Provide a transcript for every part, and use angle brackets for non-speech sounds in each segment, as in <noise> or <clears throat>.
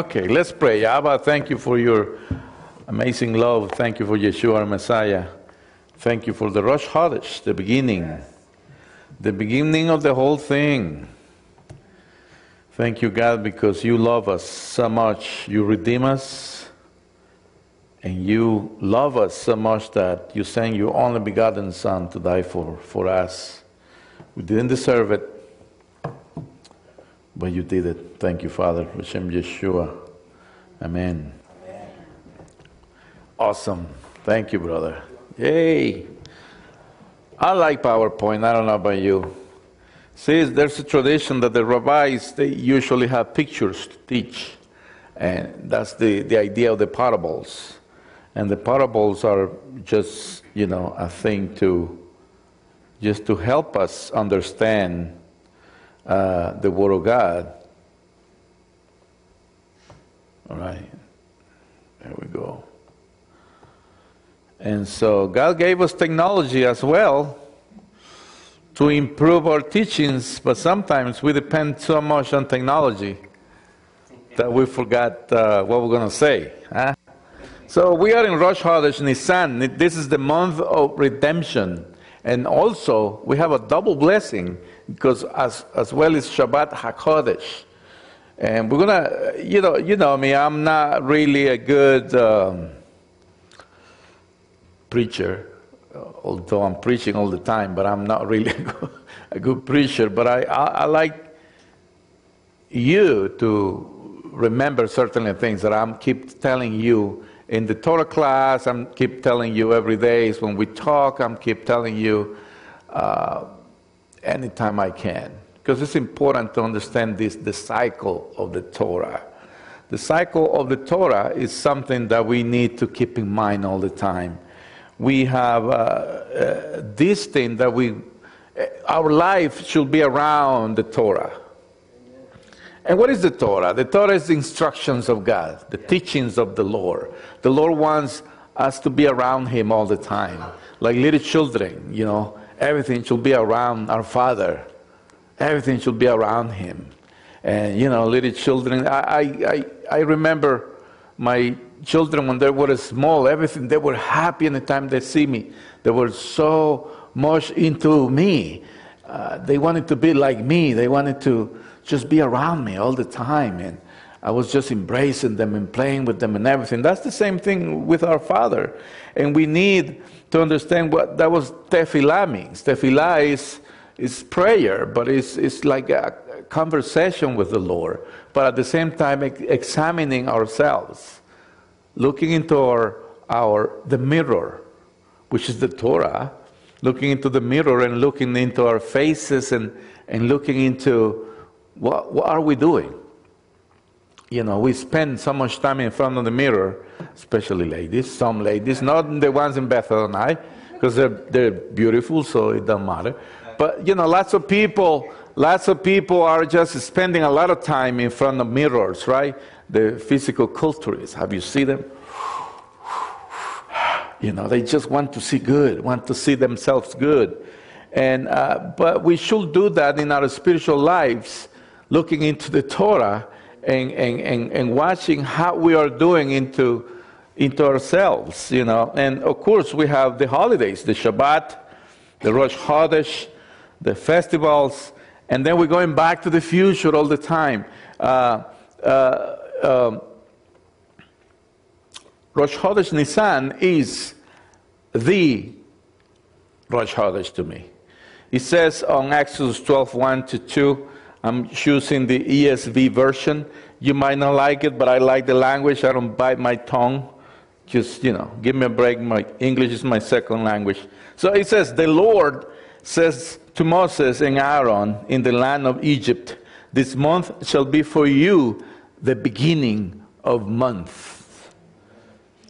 Okay, let's pray. Abba, thank you for your amazing love. Thank you for Yeshua, our Messiah. Thank you for the Rosh Chodesh, the beginning, the beginning of the whole thing. Thank you, God, because you love us so much. You redeem us, and you love us so much that you sent your only begotten Son to die for, for us. We didn't deserve it, but you did it. Thank you, Father. Hashem Yeshua. Amen. Amen. Awesome. Thank you, brother. Yay. I like PowerPoint. I don't know about you. See, there's a tradition that the rabbis, they usually have pictures to teach. And that's the, the idea of the parables. And the parables are just, you know, a thing to, just to help us understand uh, the Word of God. All right. There we go. And so God gave us technology as well to improve our teachings, but sometimes we depend so much on technology that we forgot uh, what we're going to say. Huh? So we are in Rosh Chodesh Nisan. This is the month of redemption. And also, we have a double blessing because as, as well as Shabbat HaChodesh. And we're going to, you know, you know me, I'm not really a good um, preacher although I'm preaching all the time, but I'm not really <laughs> a good, preacher. But I, I, I, like you to remember certain things that I'm keep telling you in the Torah class. I'm keep telling you every day. When we talk, I'm keep telling you uh, anytime I can, because it's important to understand this the cycle of the Torah. The cycle of the Torah is something that we need to keep in mind all the time we have uh, uh, this thing that we, uh, our life should be around the Torah. And what is the Torah? The Torah is the instructions of God, the teachings of the Lord. The Lord wants us to be around Him all the time. Like little children, you know, everything should be around our Father. Everything should be around Him. And, you know, little children, I, I, I remember my children, when they were small, everything, they were happy in the time they see me. They were so much into me. Uh, they wanted to be like me. They wanted to just be around me all the time. And I was just embracing them and playing with them and everything. That's the same thing with our Father. And we need to understand what that was tefillah means. Tefillah is, is prayer, but it's, it's like a conversation with the Lord. But at the same time, examining ourselves looking into our, our the mirror, which is the Torah, looking into the mirror and looking into our faces and, and looking into what, what are we doing? You know, we spend so much time in front of the mirror, especially ladies, some ladies, not the ones in Bethel and I, because they're, they're beautiful, so it doesn't matter. But, you know, lots of people, lots of people are just spending a lot of time in front of mirrors, right? the physical culturists. Have you seen them? <sighs> You know, they just want to see good, want to see themselves good. And, uh, but we should do that in our spiritual lives, looking into the Torah and, and, and, and watching how we are doing into, into ourselves, you know. And of course, we have the holidays, the Shabbat, the Rosh Chodesh, the festivals, and then we're going back to the future all the time. Uh, uh, um, Rosh Chodesh Nisan is the Rosh Chodesh to me. It says on Exodus 12, 1 to 2, I'm choosing the ESV version. You might not like it, but I like the language. I don't bite my tongue. Just, you know, give me a break. My English is my second language. So it says, The Lord says to Moses and Aaron in the land of Egypt, This month shall be for you the beginning of month.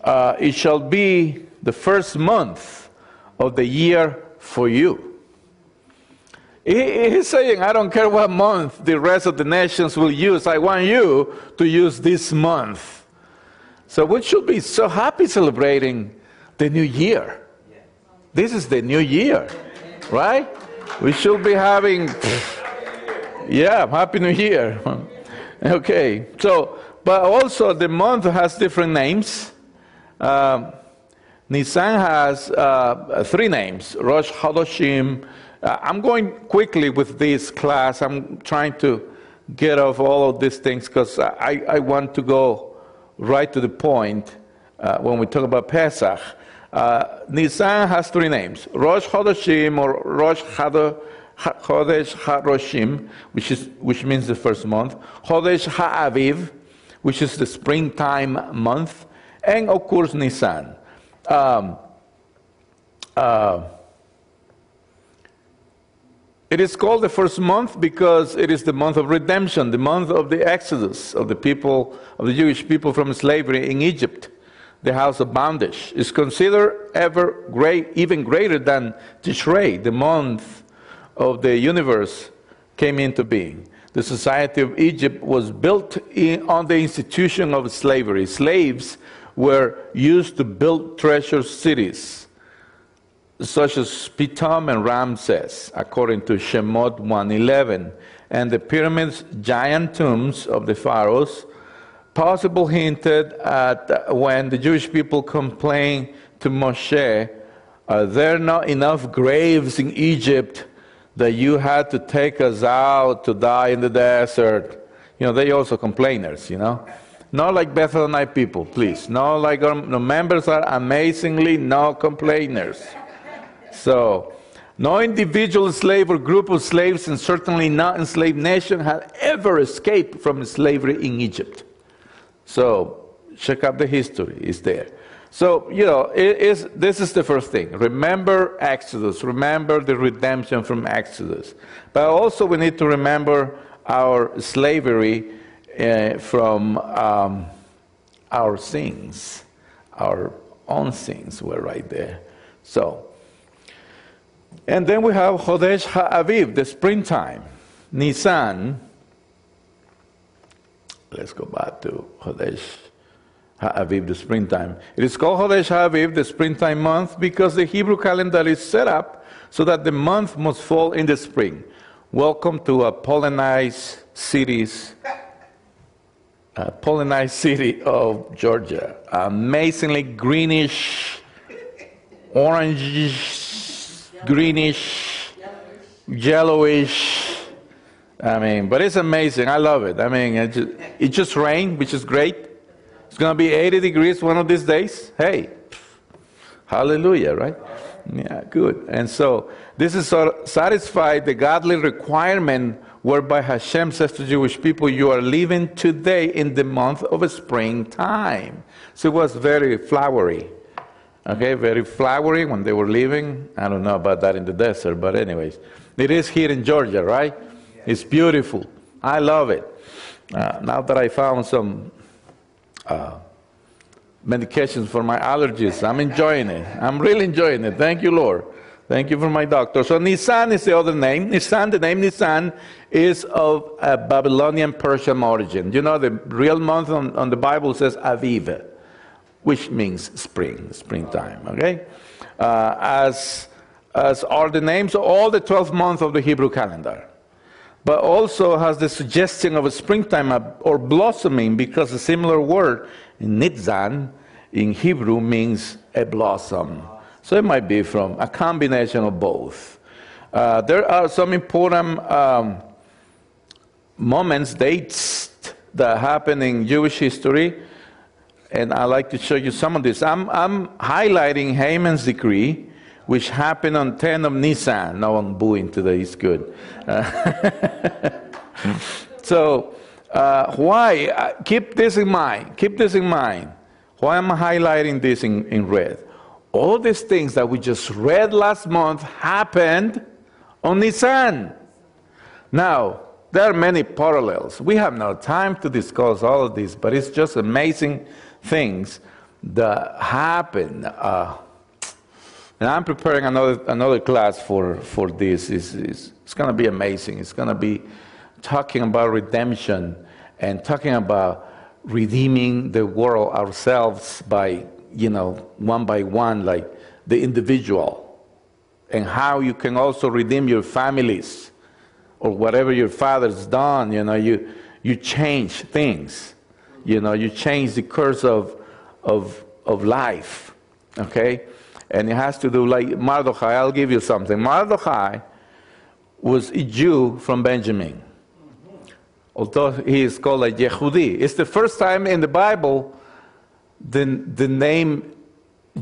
Uh, it shall be the first month of the year for you. He, he's saying, I don't care what month the rest of the nations will use, I want you to use this month. So we should be so happy celebrating the new year. This is the new year, right? We should be having, yeah, Happy New Year. <laughs> Okay, so, but also the month has different names. Uh, Nisan has uh, three names Rosh Chodashim. Uh, I'm going quickly with this class. I'm trying to get off all of these things because I, I want to go right to the point uh, when we talk about Pesach. Uh, Nisan has three names Rosh Chodashim or Rosh Chodesh HaRoshim, which, is, which means the first month, Chodesh HaAviv, which is the springtime month, and of course Nisan. Um, uh, it is called the first month because it is the month of redemption, the month of the exodus of the people, of the Jewish people from slavery in Egypt, the house of bondage. is considered ever great, even greater than Tishrei, the month of the universe came into being. The society of Egypt was built in, on the institution of slavery. Slaves were used to build treasure cities, such as Pithom and Ramses, according to Shemot 1:11, and the pyramids, giant tombs of the pharaohs, possible hinted at when the Jewish people complained to Moshe, Are there not enough graves in Egypt that you had to take us out to die in the desert. You know, they also complainers, you know. Not like Bethelite people, please. Not like our members are amazingly no complainers. So, no individual slave or group of slaves, and certainly not enslaved nation, had ever escaped from slavery in Egypt. So, check out the history, it's there. So, you know, is, this is the first thing. Remember Exodus. Remember the redemption from Exodus. But also, we need to remember our slavery uh, from um, our sins. Our own sins were right there. So, and then we have Chodesh HaAviv, the springtime. Nisan. Let's go back to Chodesh Ha'aviv, the springtime. It is called Chodesh Ha'aviv, the springtime month, because the Hebrew calendar is set up so that the month must fall in the spring. Welcome to a pollinized cities, a pollinized city of Georgia. Amazingly greenish, orangish, greenish, yellowish. I mean, but it's amazing. I love it. I mean, it just, it just rained, which is great. It's going to be 80 degrees one of these days. Hey, hallelujah, right? Yeah, good. And so this is sort of satisfied the godly requirement whereby Hashem says to Jewish people, You are living today in the month of springtime. So it was very flowery. Okay, very flowery when they were living. I don't know about that in the desert, but, anyways, it is here in Georgia, right? It's beautiful. I love it. Uh, now that I found some uh, medications for my allergies. I'm enjoying it. I'm really enjoying it. Thank you, Lord. Thank you for my doctor. So Nisan is the other name. Nisan, the name Nisan is of a Babylonian Persian origin. You know, the real month on, on the Bible says Aviv, which means spring, springtime, okay? Uh, as, as are the names of all the 12 months of the Hebrew calendar but also has the suggestion of a springtime or blossoming because a similar word, nitzan, in Hebrew means a blossom. So it might be from a combination of both. Uh, there are some important um, moments, dates that happen in Jewish history, and I'd like to show you some of this. I'm, I'm highlighting Haman's decree which happened on 10 of Nisan. No one booing today is good. Uh, <laughs> so, uh, why? Uh, keep this in mind. Keep this in mind. Why am I highlighting this in, in red? All these things that we just read last month happened on Nisan. Now, there are many parallels. We have no time to discuss all of this, but it's just amazing things that happen. Uh, and I'm preparing another, another class for, for this. It's, it's, it's going to be amazing. It's going to be talking about redemption and talking about redeeming the world ourselves by, you know, one by one, like the individual, and how you can also redeem your families or whatever your father's done. You know, you, you change things. You know, you change the course of, of, of life. Okay? And it has to do like Mardochai. I'll give you something. Mardochai was a Jew from Benjamin. Although he is called a Yehudi. It's the first time in the Bible the, the name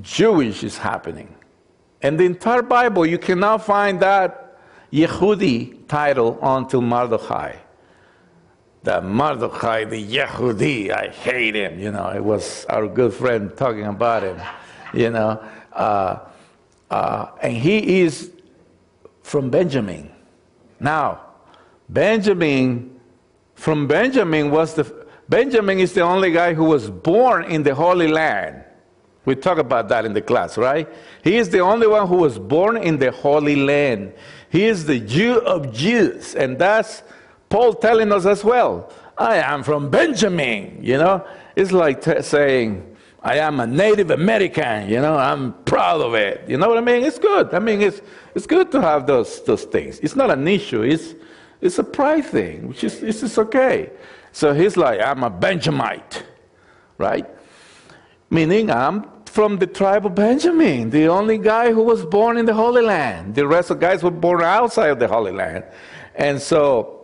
Jewish is happening. And the entire Bible, you cannot find that Yehudi title until Mardochai. The Mardochai, the Yehudi, I hate him. You know, it was our good friend talking about him. You know, uh, uh, and he is from Benjamin. Now, Benjamin, from Benjamin was the, Benjamin is the only guy who was born in the Holy Land. We talk about that in the class, right? He is the only one who was born in the Holy Land. He is the Jew of Jews. And that's Paul telling us as well. I am from Benjamin, you know? It's like t- saying, I am a Native American, you know, I'm proud of it. You know what I mean? It's good. I mean, it's, it's good to have those, those things. It's not an issue, it's, it's a pride thing, which is it's, it's okay. So he's like, I'm a Benjamite, right? Meaning I'm from the tribe of Benjamin, the only guy who was born in the Holy Land. The rest of the guys were born outside of the Holy Land. And so,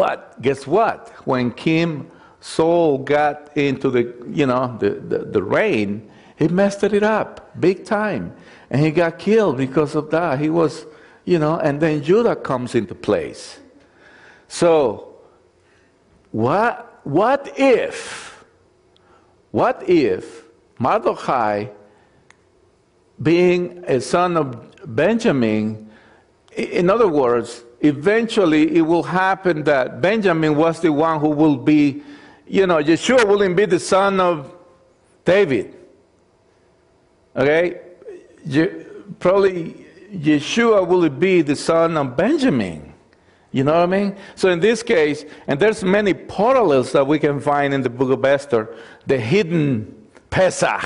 but guess what? When King Saul got into the, you know, the, the, the reign, he messed it up big time. And he got killed because of that. He was, you know, and then Judah comes into place. So, what, what if, what if Mardochai, being a son of Benjamin, in other words, eventually it will happen that Benjamin was the one who will be, you know, Yeshua will be the son of David. Okay? Probably Yeshua will be the son of Benjamin. You know what I mean? So in this case, and there's many parallels that we can find in the book of Esther, the hidden Pesach.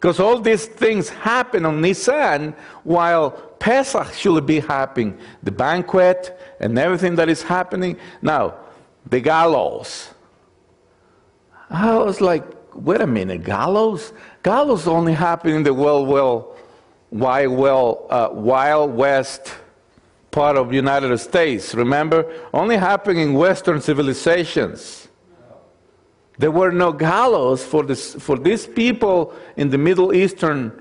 Because all these things happen on Nisan while Pesach should be happening. The banquet and everything that is happening. Now, the gallows. I was like, wait a minute, gallows? Gallows only happen in the well, well, wild, well, uh, wild west part of United States. Remember, only happening in Western civilizations. There were no gallows for, this, for these people in the Middle Eastern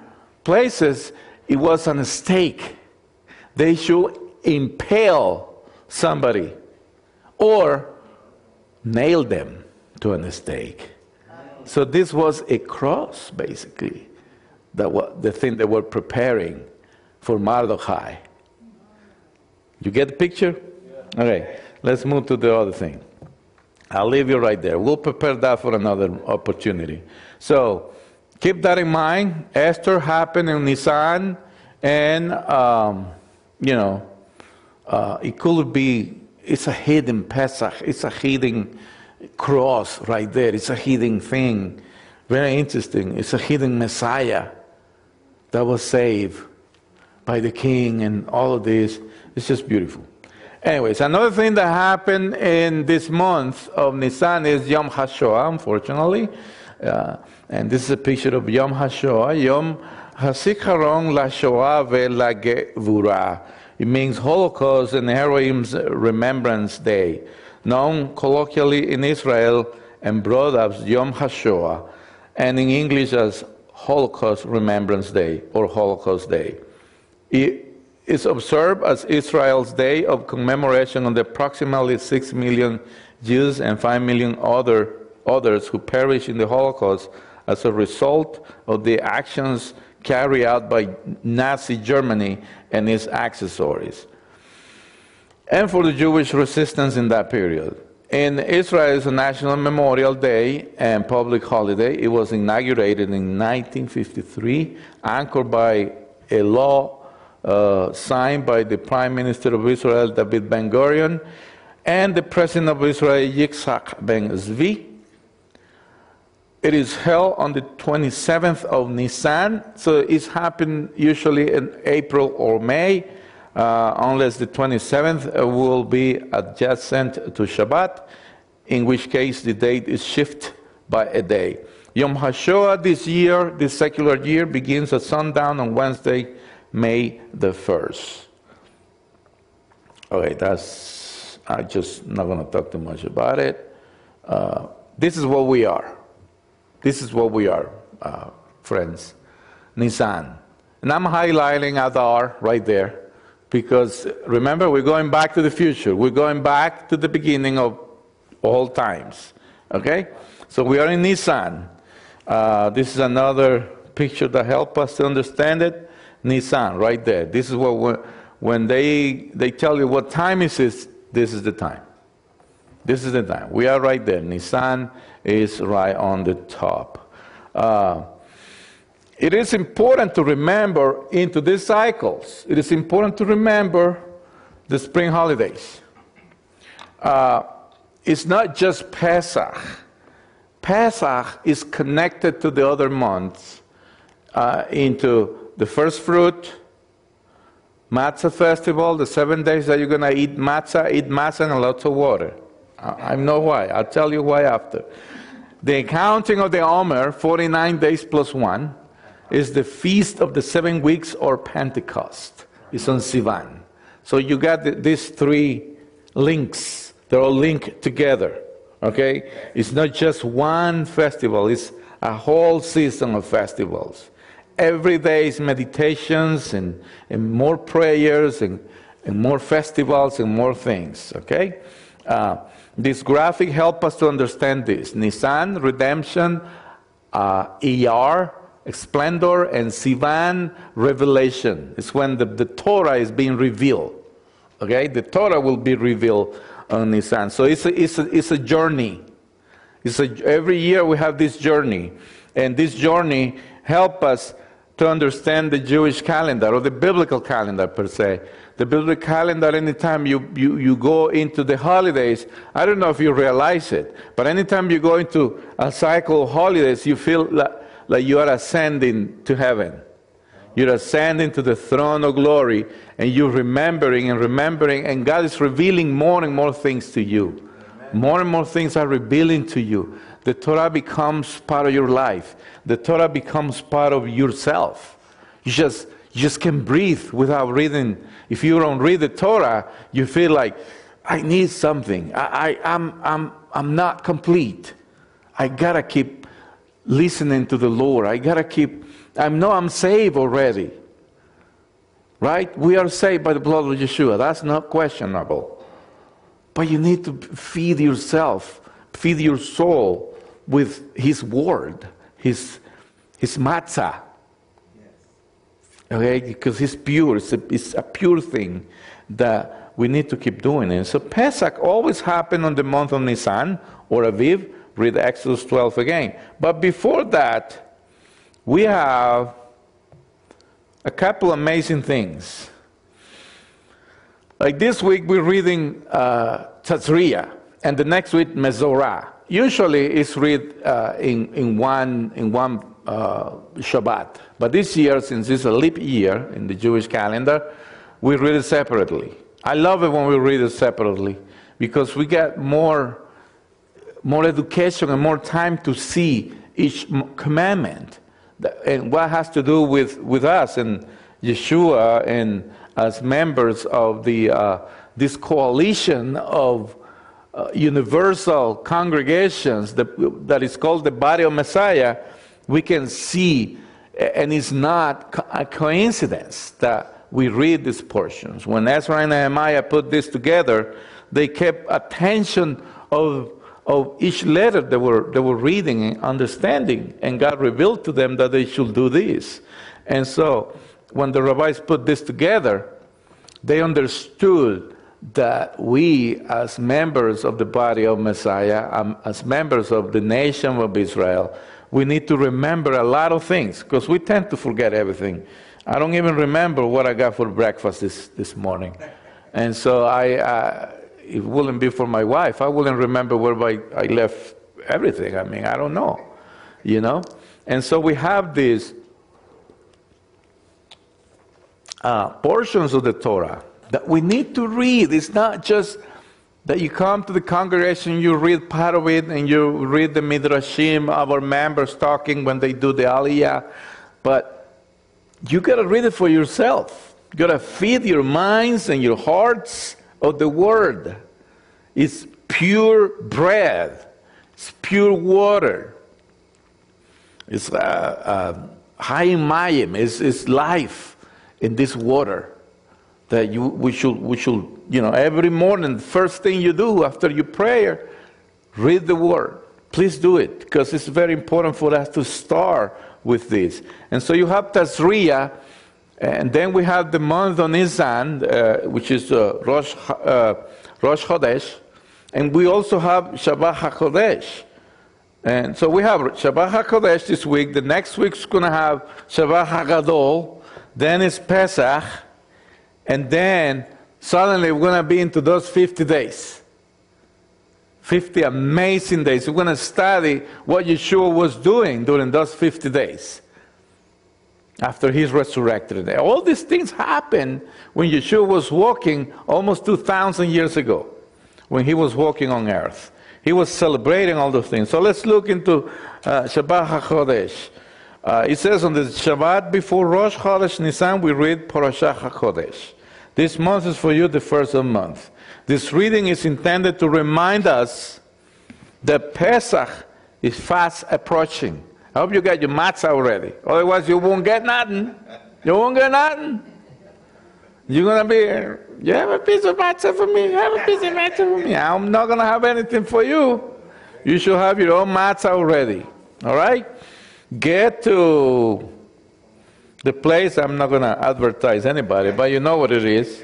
places. It was on a stake. They should impale somebody or nail them to a stake. So this was a cross, basically, that was the thing they were preparing for Mardochai. You get the picture? Okay, let's move to the other thing. I'll leave you right there. We'll prepare that for another opportunity. So keep that in mind. Esther happened in Nisan, and um, you know, uh, it could be. It's a hidden Pesach. It's a hidden cross right there. It's a hidden thing. Very interesting. It's a hidden Messiah that was saved by the king and all of this. It's just beautiful. Anyways, another thing that happened in this month of Nisan is Yom HaShoah, unfortunately. Uh, and this is a picture of Yom HaShoah, Yom HaZikaron LaShoah VeLaGevurah. It means Holocaust and Heroism's Remembrance Day, known colloquially in Israel and brought as Yom HaShoah, and in English as Holocaust Remembrance Day or Holocaust Day. It, is observed as Israel's day of commemoration on the approximately 6 million Jews and 5 million other, others who perished in the Holocaust as a result of the actions carried out by Nazi Germany and its accessories, and for the Jewish resistance in that period. In Israel's National Memorial Day and public holiday, it was inaugurated in 1953, anchored by a law uh, signed by the Prime Minister of Israel, David Ben Gurion, and the President of Israel, Yitzhak Ben Zvi. It is held on the 27th of Nisan, so it's happened usually in April or May. uh, unless the 27th will be adjacent to Shabbat, in which case the date is shifted by a day. Yom HaShoah this year, this secular year, begins at sundown on Wednesday, May the 1st. Okay, that's, I'm just not going to talk too much about it. Uh, this is what we are. This is what we are, uh, friends. Nissan. And I'm highlighting Adar right there because remember, we're going back to the future. We're going back to the beginning of all times. Okay? So we are in Nissan. Uh, this is another picture that helps us to understand it. Nisan, right there. This is what when they they tell you what time is this, this is the time. This is the time. We are right there. Nissan is right on the top. Uh, it is important to remember into these cycles, it is important to remember the spring holidays. Uh, it's not just Pesach. Pesach is connected to the other months uh, into the first fruit, matzah festival, the seven days that you're going to eat matzah, eat matzah and lots of water. I, I know why. I'll tell you why after. The counting of the Omer, 49 days plus one, is the feast of the seven weeks or Pentecost. It's on Sivan. So you got the, these three links. They're all linked together. Okay? It's not just one festival, it's a whole season of festivals. Every day is meditations and, and more prayers and, and more festivals and more things. Okay? Uh, this graphic help us to understand this. Nisan, redemption, uh, ER, splendor, and Sivan, revelation. It's when the, the Torah is being revealed. Okay? The Torah will be revealed on Nisan. So it's a, it's a, it's a journey. It's a, every year we have this journey. And this journey help us to understand the Jewish calendar or the biblical calendar per se. The biblical calendar, anytime you, you, you go into the holidays, I don't know if you realize it, but anytime you go into a cycle of holidays, you feel like like you are ascending to heaven. You're ascending to the throne of glory, and you're remembering and remembering, and God is revealing more and more things to you. Amen. More and more things are revealing to you. The Torah becomes part of your life. The Torah becomes part of yourself. You just you just can breathe without reading. If you don't read the Torah, you feel like I need something. I, I I'm I'm I'm not complete. I gotta keep listening to the Lord. I got to keep, I know I'm saved already. Right? We are saved by the blood of Yeshua. That's not questionable. But you need to feed yourself, feed your soul with His Word, His, his matzah. Okay? Because it's pure, it's a, it's a pure thing that we need to keep doing it. So Pesach always happened on the month of Nisan or Aviv Read Exodus 12 again. But before that, we have a couple amazing things. Like this week, we're reading uh, and the next week, Metzora. Usually, it's read uh, in, in one, in one uh, Shabbat. But this year, since it's a leap year in the Jewish calendar, we read it separately. I love it when we read it separately because we get more more education and more time to see each commandment and what has to do with, with us and Yeshua and as members of the, uh, this coalition of uh, universal congregations that, that is called the body of Messiah, we can see, and it's not a coincidence that we read these portions. When Ezra and Nehemiah put this together, they kept attention of of each letter they were, they were reading and understanding, and God revealed to them that they should do this. And so, when the rabbis put this together, they understood that we, as members of the body of Messiah, um, as members of the nation of Israel, we need to remember a lot of things because we tend to forget everything. I don't even remember what I got for breakfast this, this morning. And so I, uh, it wouldn't be for my wife, I wouldn't remember where I, I left everything. I mean, I don't know, you know? And so we have these uh, portions of the Torah that we need to read. It's not just that you come to the congregation, you read part of it, and you read the midrashim, our members talking when they do the aliyah, but you got to read it for yourself. You got to feed your minds and your hearts of the word. It's pure bread. It's pure water. It's uh, uh, mayim. It's, it's life in this water that you, we, should, we should, you know, every morning, first thing you do after your prayer, read the word. Please do it because it's very important for us to start with this. And so you have Tazria, and then we have the month of Nisan, uh, which is uh, Rosh, uh, Rosh Chodesh, and we also have Shabbat HaChodesh. And so we have Shabbat HaChodesh this week. The next week's going to have Shabbat HaGadol. Then it's Pesach. And then suddenly we're going to be into those 50 days. 50 amazing days. We're going to study what Yeshua was doing during those 50 days after he's resurrected. All these things happened when Yeshua was walking almost 2,000 years ago, when he was walking on earth. He was celebrating all those things. So let's look into uh, Shabbat HaChodesh. Uh, it says on the Shabbat before Rosh Chodesh Nisan, we read Parashah HaChodesh. This month is for you the first of month. This reading is intended to remind us that Pesach is fast approaching. I hope you got your matzah already. Otherwise, you won't get nothing. You won't get nothing. You're to be, you have a piece of matzah for me? You have a piece of matzah for me? I'm not to have anything for you. You should have your own matzah already. All right? Get to the place, I'm not going to advertise anybody, but you know what it is.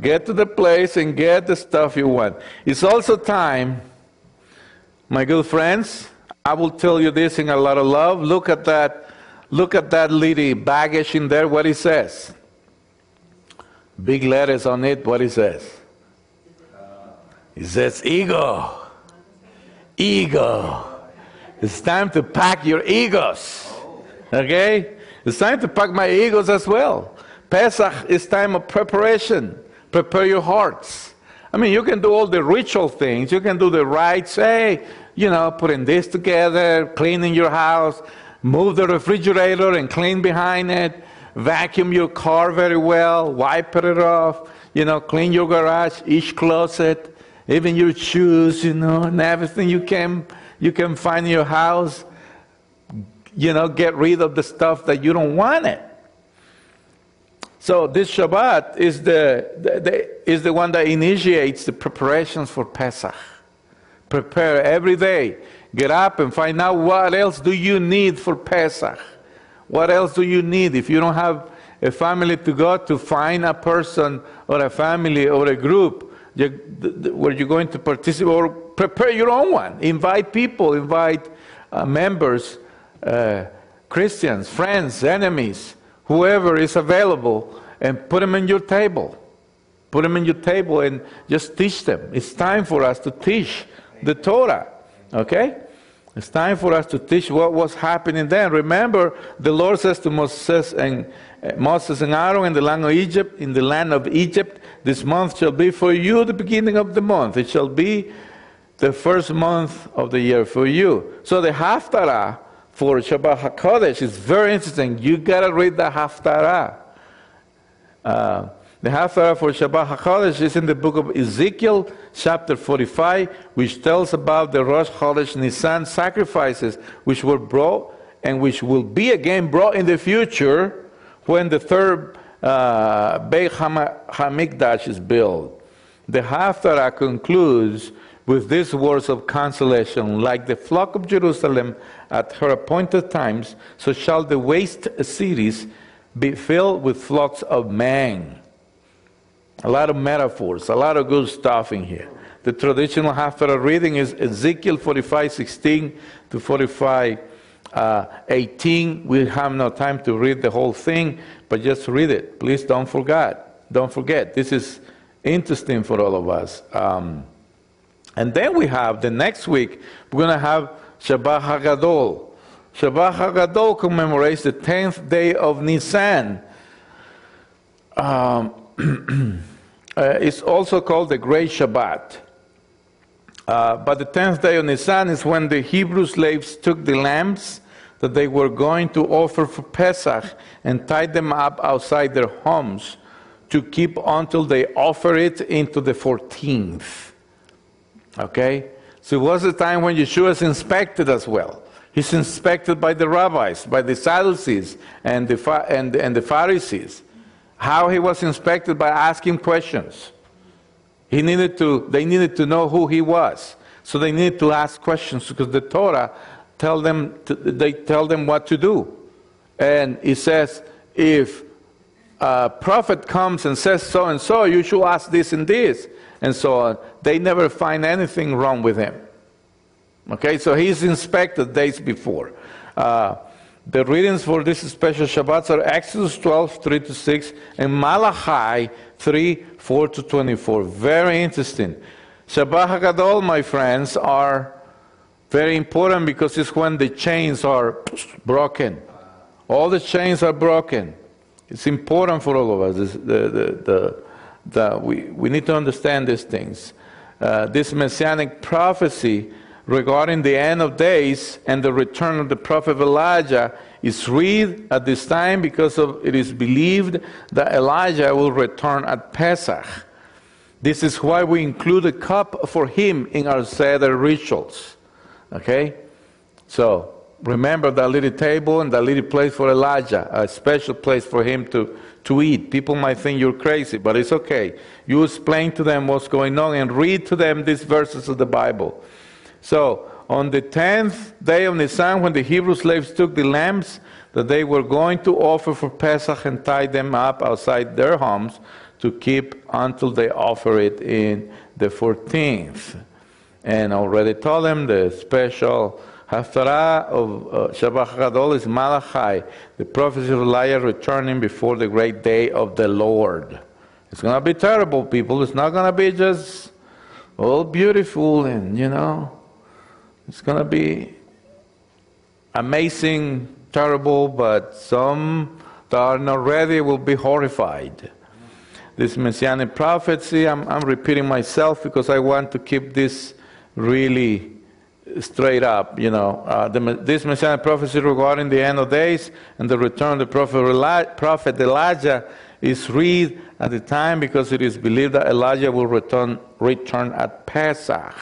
Get to the place and get the stuff you want. It's also time, my good friends, I will tell you this in a lot of love. Look at that, look at that little baggage in there, what it says. Big letters on it, what it says. It says ego. Ego. It's time to pack your egos. Okay? It's time to pack my egos as well. Pesach is time of preparation. Prepare your hearts. I mean, you can do all the ritual things. You can do the rites. Hey, you know, putting this together, cleaning your house, move the refrigerator and clean behind it, vacuum your car very well, wipe it off, you know, clean your garage, each closet, even your shoes, you know, and everything you can you can find in your house you know, get rid of the stuff that you don't want it. So this Shabbat is the, the, the, is the one that initiates the preparations for Pesach. Prepare every day. Get up and find out what else do you need for Pesach. What else do you need? If you don't have a family to go to, find a person or a family or a group where you're going to participate or prepare your own one. Invite people, invite uh, members uh, Christians, friends, enemies, whoever is available, and put them in your table. Put them in your table and just teach them. It's time for us to teach the Torah. Okay? It's time for us to teach what was happening then. Remember, the Lord says to Moses and uh, Moses and Aaron in the land of Egypt, in the land of Egypt, this month shall be for you the beginning of the month. It shall be the first month of the year for you. So the Haftarah for Shabbat HaChodesh is very interesting. You got to read the Haftarah. Uh, the Haftarah for Shabbat HaChodesh is in the book of Ezekiel, chapter 45, which tells about the Rosh Chodesh Nisan sacrifices which were brought and which will be again brought in the future when the third uh, Beit HaMikdash is built. The Haftarah concludes with these words of consolation, like the flock of Jerusalem at her appointed times, so shall the waste cities be filled with flocks of men. A lot of metaphors, a lot of good stuff in here. The traditional Haftarah reading is Ezekiel 45 16 to 45 uh, 18. We have no time to read the whole thing, but just read it. Please don't forget. Don't forget. This is interesting for all of us. Um, and then we have the next week, we're going to have Shabbat Hagadol. Shabbat Hagadol commemorates the 10th day of Nisan. um, <clears throat> uh, it's also called the Great Shabbat. Uh, but the tenth day of Nisan is when the Hebrew slaves took the lambs that they were going to offer for Pesach and tied them up outside their homes to keep until they offer it into the 14th. Okay? So it was the time when Yeshua is inspected as well. He's inspected by the rabbis, by the Sadducees, and the, and, and the Pharisees. How he was inspected by asking questions. He needed to, they needed to know who he was. So they needed to ask questions because the Torah tell them to, they tell them what to do. And it says, if a prophet comes and says so and so, you should ask this and this, and so on. They never find anything wrong with him. Okay, so he's inspected days before. Uh, the readings for this special Shabbat are Exodus 12, 3 to 6, and Malachi 3, 4 to 24. Very interesting. Shabbat HaGadol, my friends, are very important because it's when the chains are broken. All the chains are broken. It's important for all of us. the, the, the, the, we, we need to understand these things. Uh, this messianic prophecy regarding the end of days and the return of the prophet Elijah is read at this time because of it is believed that Elijah will return at Pesach. This is why we include a cup for him in our Seder rituals. Okay? So remember that little table and that little place for Elijah, a special place for him to, to eat. People might think you're crazy, but it's okay. You explain to them what's going on and read to them these verses of the Bible. So, on the tenth day of Nisan, when the Hebrew slaves took the lambs that they were going to offer for Pesach and tied them up outside their homes to keep until they offer it in the 14th. And I already told them the special Haftarah of uh, Shabbat Gadol is Malachi, the prophecy of Elijah returning before the great day of the Lord. It's going to be terrible, people. It's not going to be just all beautiful and, you know, it's going to be amazing, terrible, but some that are not ready will be horrified. This messianic prophecy, I'm, I'm repeating myself because I want to keep this really straight up. You know, uh, the, this messianic prophecy regarding the end of days and the return of the prophet, prophet Elijah is read at the time because it is believed that Elijah will return, return at Pesach.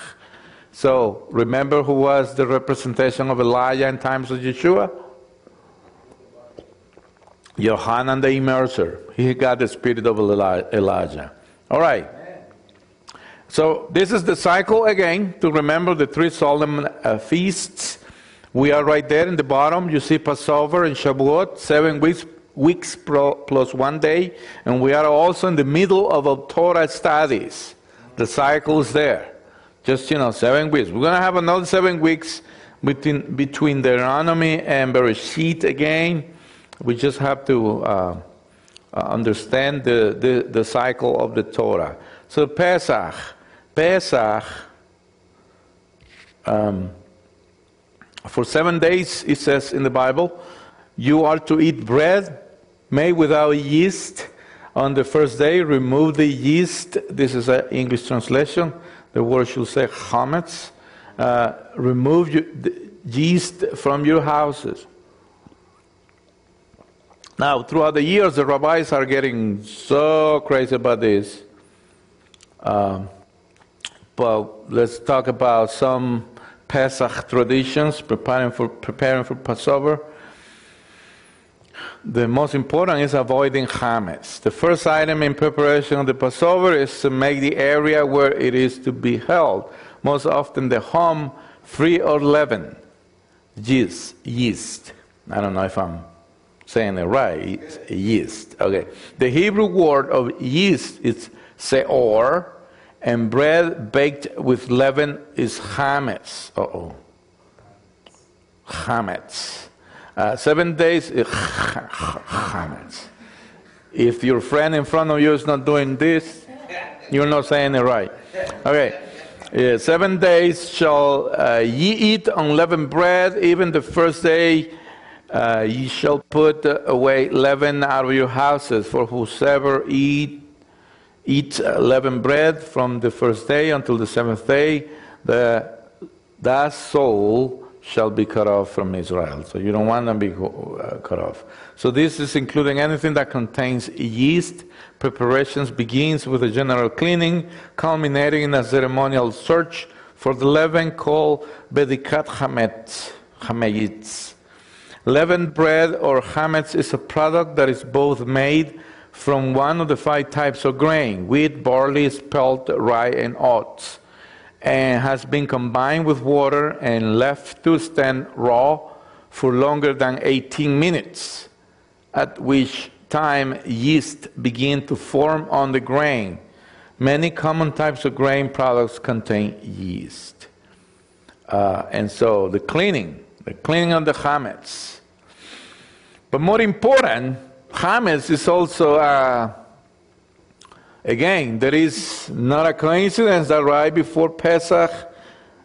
So remember who was the representation of Elijah in times of Yeshua? Yohanan the Immerser. He got the spirit of Elijah. All right. So this is the cycle again to remember the three solemn uh, feasts. We are right there in the bottom. You see Passover and Shavuot, seven weeks weeks pro, plus one day, and we are also in the middle of a Torah studies. The cycle is there. Just, you know, seven weeks. We're going to have another seven weeks between, between Deuteronomy and Bereshit again. We just have to uh, uh, understand the, the, the cycle of the Torah. So Pesach. Pesach, um, for seven days, it says in the Bible, you are to eat bread made without yeast. On the first day, remove the yeast. This is an English translation the word should say chametz, uh, remove yeast from your houses. Now, throughout the years, the rabbis are getting so crazy about this. Um, but let's talk about some Pesach traditions, preparing for preparing for Passover. The most important is avoiding chametz. The first item in preparation of the Passover is to make the area where it is to be held, most often the home, free or leaven. Yeast, yeast. I don't know if I'm saying it right. yeast. Okay. The Hebrew word of yeast is seor, and bread baked with leaven is chametz. Uh oh. Chametz. Uh, seven days, is chametz. if your friend in front of you is not doing this, you're not saying it right. Okay. Yeah, seven days shall uh, ye eat unleavened bread, even the first day Uh, ye shall put away leaven out of your houses, for whosoever eat eat leavened bread from the first day until the seventh day, the, that soul shall be cut off from Israel. So you don't want them to be uh, cut off. So this is including anything that contains yeast. Preparations begins with a general cleaning, culminating in a ceremonial search for the leaven called Bedikat Hametz. Leavened bread or hametz is a product that is both made from one of the five types of grain wheat, barley, spelt, rye, and oats and has been combined with water and left to stand raw for longer than 18 minutes, at which time yeast begin to form on the grain. Many common types of grain products contain yeast. Uh, and so the cleaning, the cleaning of the chametz, but more important, Hametz is also, uh, again, there is not a coincidence that right before Pesach,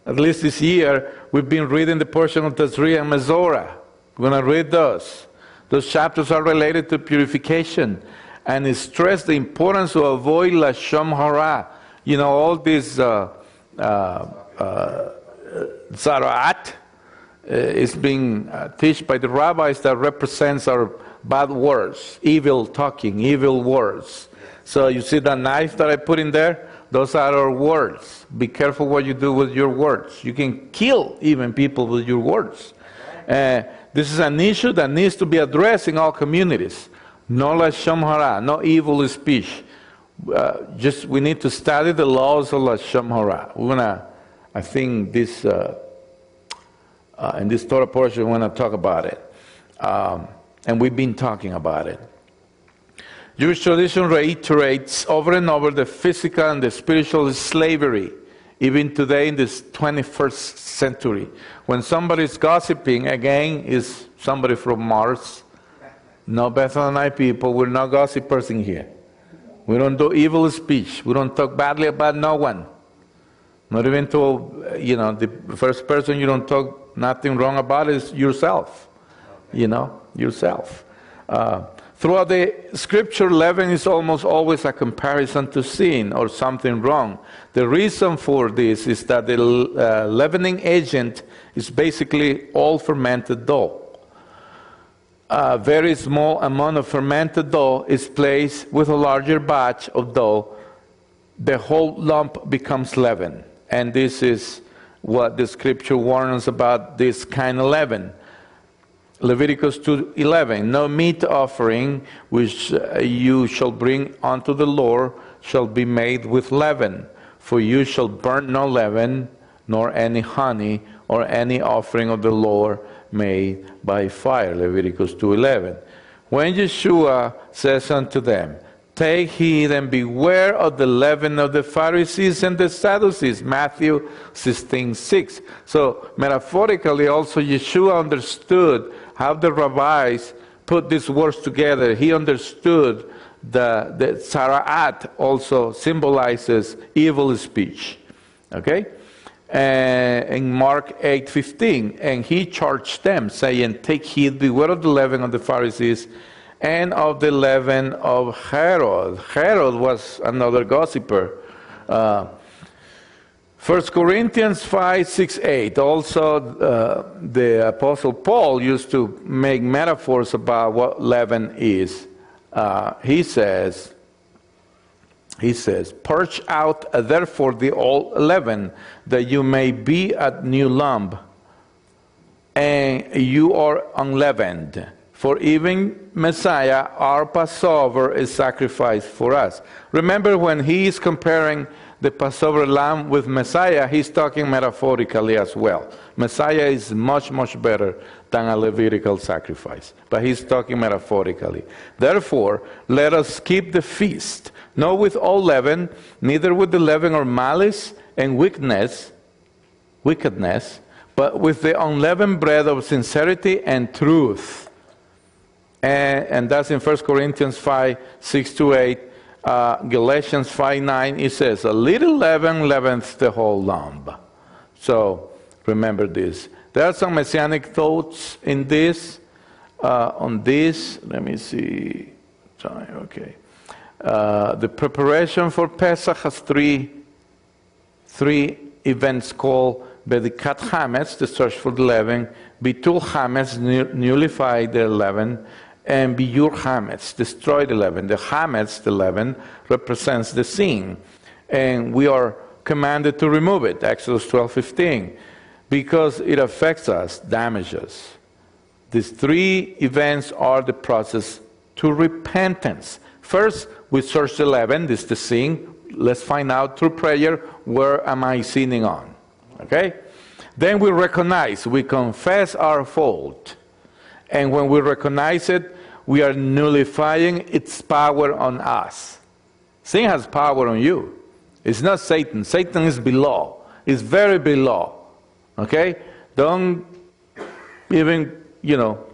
at least this year, we've been reading the portion of Tazria and Metzora. We're going to read those. Those chapters are related to purification and it stress the importance to avoid Lashon Hara. You know, all these uh, uh, uh, Tzara'at, uh, is being uh, taught by the rabbis that represents our bad words, evil talking, evil words. So you see that knife that I put in there? Those are our words. Be careful what you do with your words. You can kill even people with your words. Uh, this is an issue that needs to be addressed in all communities. No lashon hara, no evil speech. Uh, just we need to study the laws of lashon hara. We're gonna, I think this. Uh, uh, in this Torah portion, we want to talk about it. Um, and we've been talking about it. Jewish tradition reiterates over and over the physical and the spiritual slavery, even today in this 21st century. When somebody is gossiping, again, is somebody from Mars. No Bethlehem people, we're not gossip person here. We don't do evil speech. We don't talk badly about no one. Not even to, you know, the first person you don't talk nothing wrong about it is yourself. You know, yourself. Uh, throughout the scripture, leaven is almost always a comparison to sin or something wrong. The reason for this is that the uh, leavening agent is basically all fermented dough. A very small amount of fermented dough is placed with a larger batch of dough. The whole lump becomes leaven. And this is what the scripture warns about this kind of leaven. Leviticus 2:11 No meat offering which uh, you shall bring unto the Lord shall be made with leaven for you shall burn no leaven nor any honey or any offering of the Lord made by fire Leviticus 2:11 When Yeshua says unto them Take heed and beware of the leaven of the Pharisees and the Sadducees. Matthew 16, 6. So, metaphorically, also Yeshua understood how the rabbis put these words together. He understood the, the Tzara'at also symbolizes evil speech. Okay? Uh, in Mark 8:15, and he charged them, saying, Take heed, beware of the leaven of the Pharisees and of the leaven of Herod. Herod was another gossiper. Uh, 1 Corinthians 5, 6, 8. Also, uh, the Apostle Paul used to make metaphors about what leaven is. Uh, he says, he says, Purge out uh, therefore the old leaven, that you may be at new lump, and you are unleavened. For even Messiah, our Passover, is sacrificed for us. Remember when he is comparing the Passover lamb with Messiah, he's talking metaphorically as well. Messiah is much, much better than a Levitical sacrifice, but he's talking metaphorically. Therefore, let us keep the feast, not with all leaven, neither with the leaven of malice and wickedness, wickedness, but with the unleavened bread of sincerity and truth. And, and that's in 1 Corinthians 5 6 to 8. Uh, Galatians 5 9, it says, A little leaven leavens the whole lump. So remember this. There are some messianic thoughts in this. uh, on this. Let me see. Okay. Uh, the preparation for Pesach has three, three events called Bedikat Hametz, the search for the leaven, Bitul Hametz, nullify the leaven, and Biur Hametz, destroy the leaven. The Hametz, the leaven, represents the sin, and we are commanded to remove it, Exodus 12 15, because it affects us, damages. us. These three events are the process to repentance. First, we search the leaven, this is the sin. Let's find out through prayer where am I sinning on. Okay? Then we recognize, we confess our fault. And when we recognize it, we are nullifying its power on us. Sin has power on you. It's not Satan. Satan is below. It's very below. Okay? Don't even, you know,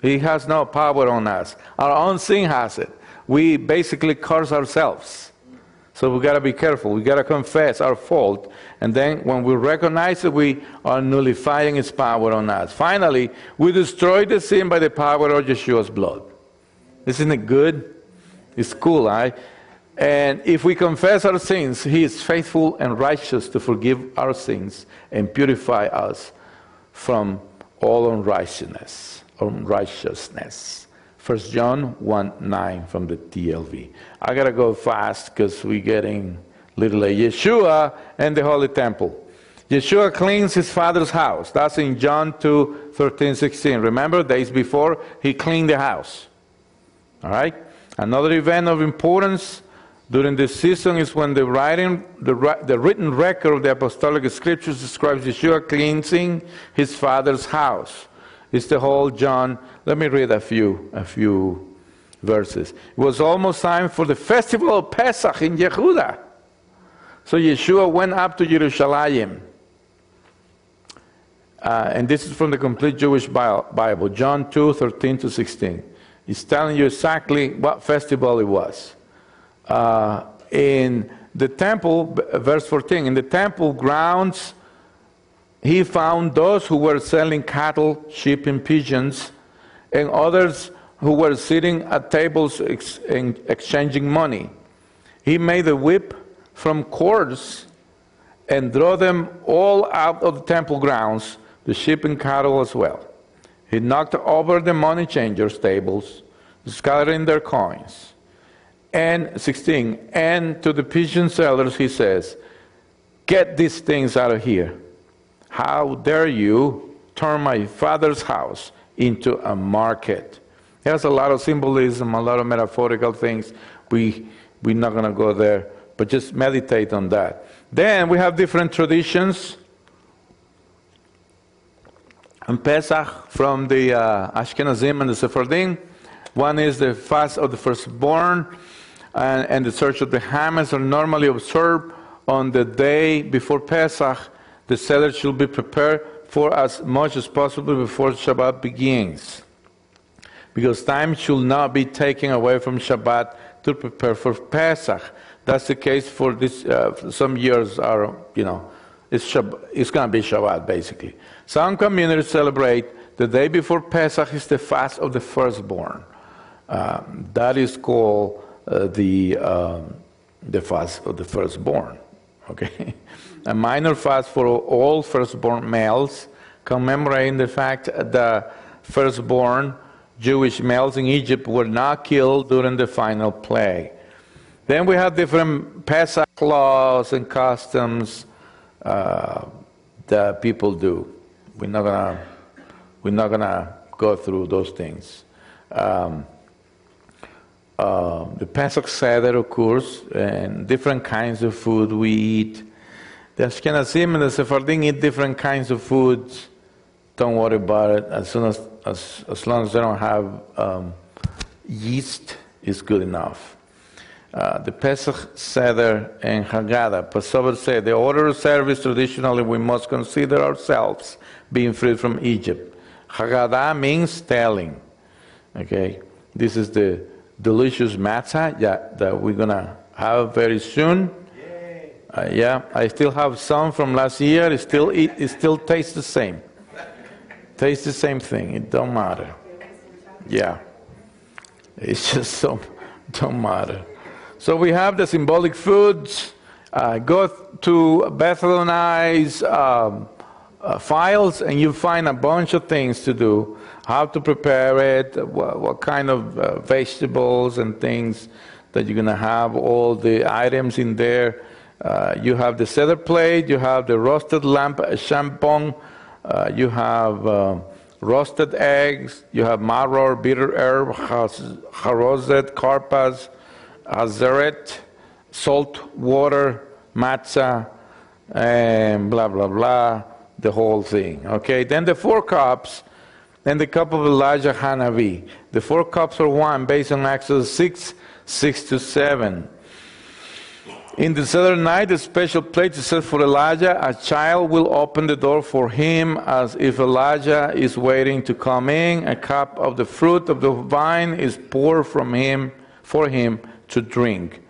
he has no power on us. Our own sin has it. We basically curse ourselves. So we got to be careful. We got to confess our fault. And then when we recognize it, we are nullifying its power on us. Finally, we destroy the sin by the power of Yeshua's blood. Isn't it good? It's cool, right? And if we confess our sins, He is faithful and righteous to forgive our sins and purify us from all unrighteousness. Unrighteousness. 1 John 1 9 from the TLV. I gotta go fast because we're getting little late. Yeshua and the Holy Temple. Yeshua cleans his father's house. That's in John 2 13 16. Remember, days before, he cleaned the house. All right? Another event of importance during this season is when the, writing, the, the written record of the apostolic scriptures describes Yeshua cleansing his father's house. It's the whole John. Let me read a few, a few verses. It was almost time for the festival of Pesach in Yehuda. So Yeshua went up to Jerusalem. Uh, and this is from the complete Jewish Bible, John 2 13 to 16. He's telling you exactly what festival it was. Uh, in the temple, verse 14, in the temple grounds, he found those who were selling cattle, sheep, and pigeons, and others who were sitting at tables ex- exchanging money. He made a whip from cords and drew them all out of the temple grounds, the sheep and cattle as well. He knocked over the money changers' tables, scattering their coins. And 16, and to the pigeon sellers he says, Get these things out of here. How dare you turn my father's house into a market? Has a lot of symbolism, a lot of metaphorical things. We, we're not going to go there, but just meditate on that. Then we have different traditions. And Pesach from the uh, Ashkenazim and the Sephardim. One is the fast of the firstborn and, and the search of the Hametz are normally observed on the day before Pesach. The Seder should be prepared for as much as possible before Shabbat begins. Because time should not be taken away from Shabbat to prepare for Pesach. That's the case for this. Uh, some years are, you know, it's, it's going to be Shabbat basically. Some communities celebrate the day before Pesach is the fast of the firstborn. Um, that is called uh, the, um, the fast of the firstborn. Okay? <laughs> A minor fast for all firstborn males, commemorating the fact that firstborn Jewish males in Egypt were not killed during the final plague. Then we have different Pesach laws and customs uh, that people do. We're not gonna we're not gonna go through those things. Um, uh, the Pesach Seder occurs, and different kinds of food we eat. The Ashkenazim and the Sephardim eat different kinds of foods. Don't worry about it. As soon as, as, as long as they don't have um, yeast, is good enough. Uh, the Pesach Seder and Haggadah. Passover said, the order of service traditionally we must consider ourselves being freed from Egypt. Haggadah means telling. Okay, this is the delicious matzah yeah, that we're gonna have very soon. Uh, yeah, I still have some from last year. It still it, it still tastes the same. Tastes the same thing. It don't matter. Yeah. It's just so, don't matter. So we have the symbolic foods. Uh, go to Bethel and um, uh, files and you find a bunch of things to do. How to prepare it, what, what kind of uh, vegetables and things that you're going to have, all the items in there. Uh, you have the Seder plate, you have the roasted lamb champon, uh, you have uh, roasted eggs, you have maror, bitter herb, harozet, karpas, azeret, salt water, matzah, and blah, blah, blah, the whole thing. Okay, then the four cups, then the cup of Elijah Hanavi. The four cups are one based on Exodus 6, 6 to 7. In the Seder night, a special place is set for Elijah. A child will open the door for him as if Elijah is waiting to come in. A cup of the fruit of the vine is poured from him for him to drink.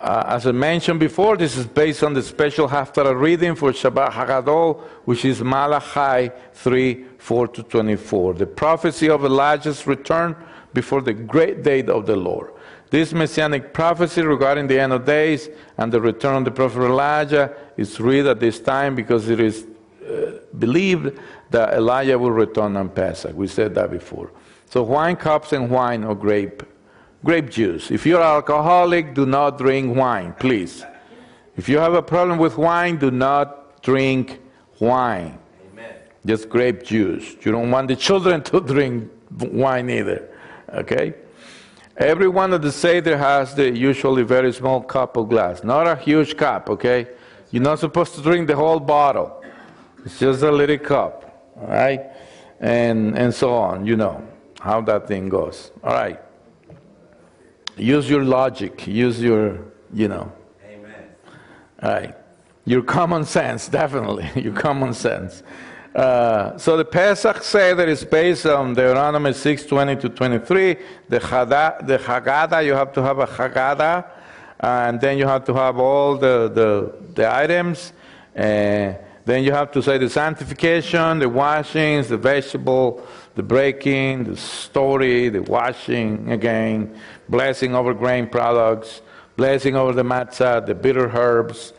Uh, as I mentioned before, this is based on the special Haftarah reading for Shabbat Hagadol, which is Malachi 3 4 to 24. The prophecy of Elijah's return before the great day of the Lord. This messianic prophecy regarding the end of days and the return of the prophet Elijah is read at this time because it is uh, believed that Elijah will return on Pesach. We said that before. So wine cups and wine or grape, grape juice. If you're alcoholic, do not drink wine, please. If you have a problem with wine, do not drink wine. Amen. Just grape juice. You don't want the children <laughs> to drink wine either. Okay? Every one of the Seder has the usually very small cup of glass, not a huge cup, okay? You're not supposed to drink the whole bottle. It's just a little cup, all right? And, and so on, you know how that thing goes. All right. Use your logic, use your, you know. Amen. All right. Your common sense, definitely, <laughs> your common sense. Uh, so the Pesach Seder is based on Deuteronomy 6, 20 to 23. The, Chada, the Haggadah, you have to have a Haggadah, and then you have to have all the, the, the items. Uh, then you have to say the sanctification, the washings, the vegetable, the breaking, the story, the washing again, blessing over grain products, blessing over the matzah, the bitter herbs,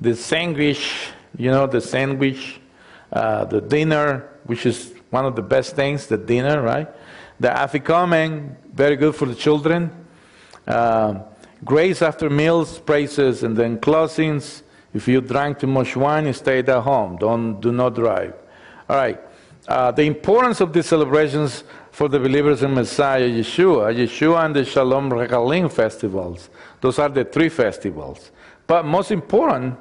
the sandwich, you know, the sandwich uh, the dinner, which is one of the best things, the dinner, right? The afikomen, very good for the children. Uh, grace after meals, praises, and then closings. If you drank too much wine, stayed at home. Don't do not drive. All right. Uh, the importance of these celebrations for the believers in Messiah Yeshua, Yeshua and the Shalosh Regalim festivals. Those are the three festivals. But most important,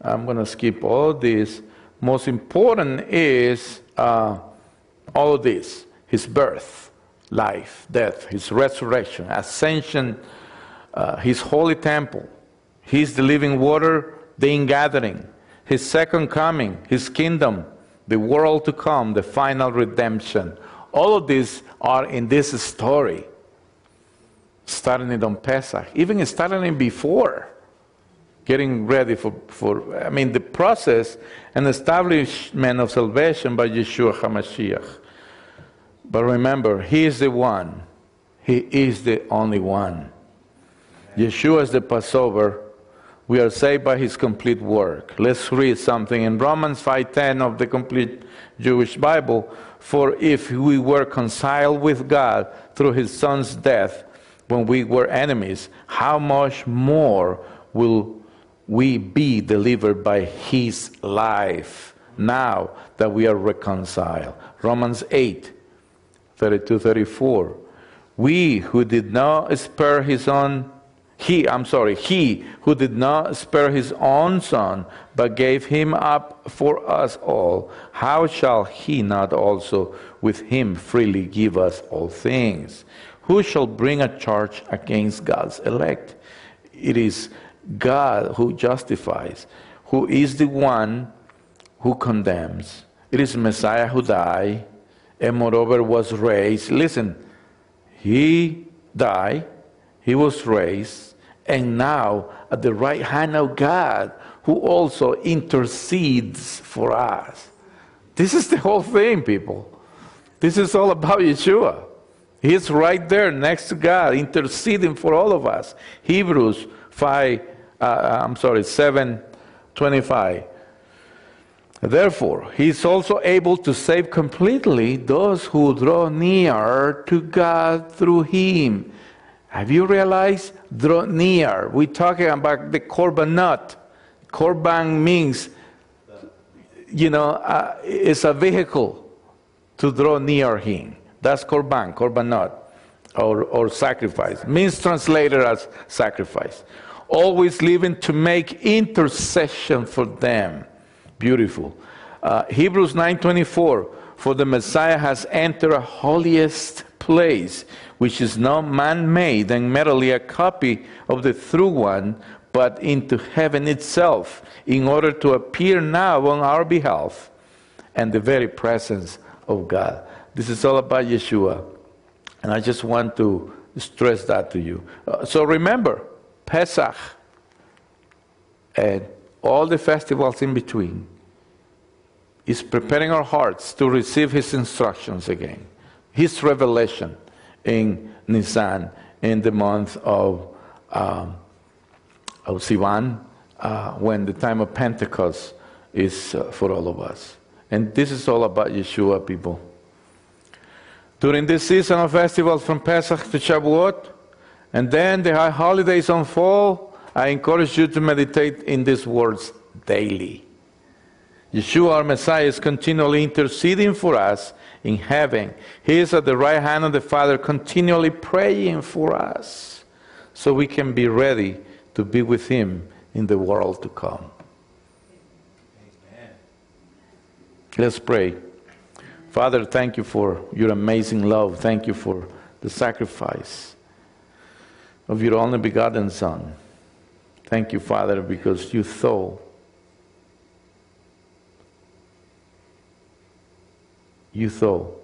I'm going to skip all this. most important is uh, all this his birth, life, death, his resurrection, ascension, uh, his holy temple, his the living water, the ingathering, his second coming, his kingdom, the world to come, the final redemption. All of these are in this story, starting it on Pesach, even starting before getting ready for, for, I mean, the process and establishment of salvation by Yeshua HaMashiach. But remember, He is the one. He is the only one. Yeshua is the Passover. We are saved by His complete work. Let's read something in Romans 5.10 of the complete Jewish Bible. For if we were reconciled with God through His Son's death when we were enemies, how much more will we be delivered by his life now that we are reconciled. Romans 8, 32, 34. We who did not spare his own, he, I'm sorry, he who did not spare his own son, but gave him up for us all, how shall he not also with him freely give us all things? Who shall bring a charge against God's elect? It is God who justifies, who is the one who condemns. It is Messiah who died and moreover was raised. Listen, he died, he was raised, and now at the right hand of God, who also intercedes for us. This is the whole thing, people. This is all about Yeshua. He's right there next to God, interceding for all of us. Hebrews 5, uh, uh I'm sorry, 7 25. Therefore, he is also able to save completely those who draw near to God through him. Have you realized? Draw near. We're talking about the korbanot. Korban means, you know, uh, it's a vehicle to draw near him. That's korban, korbanot, or, or sacrifice. Means translated as sacrifice. Always living to make intercession for them. Beautiful. Uh, Hebrews 9:24. For the Messiah has entered a holiest place, which is not man-made and merely a copy of the true one, but into heaven itself, in order to appear now on our behalf and the very presence of God. This is all about Yeshua. And I just want to stress that to you. Uh, so remember, Pesach and all the festivals in between is preparing our hearts to receive His instructions again, His revelation in Nisan in the month of, um, of Sivan, uh, when the time of Pentecost is uh, for all of us. And this is all about Yeshua, people. During this season of festivals from Pesach to Shavuot, and then the high holidays unfold, I encourage you to meditate in these words daily. Yeshua, our Messiah, is continually interceding for us in heaven. He is at the right hand of the Father, continually praying for us so we can be ready to be with Him in the world to come. Amen. Let's pray. Father, thank you for your amazing love. Thank you for the sacrifice of your only begotten Son. Thank you, Father, because you thought you thought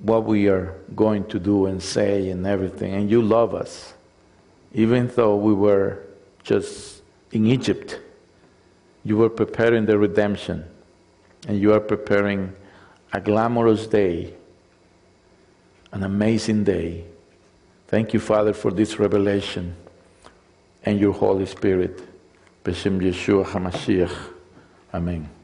what we are going to do and say and everything, and you love us, even though we were just in Egypt. You were preparing the redemption and you are preparing a glamorous day, an amazing day. Thank you, Father, for this revelation and your Holy Spirit. B'Shem Yeshua HaMashiach. Amen.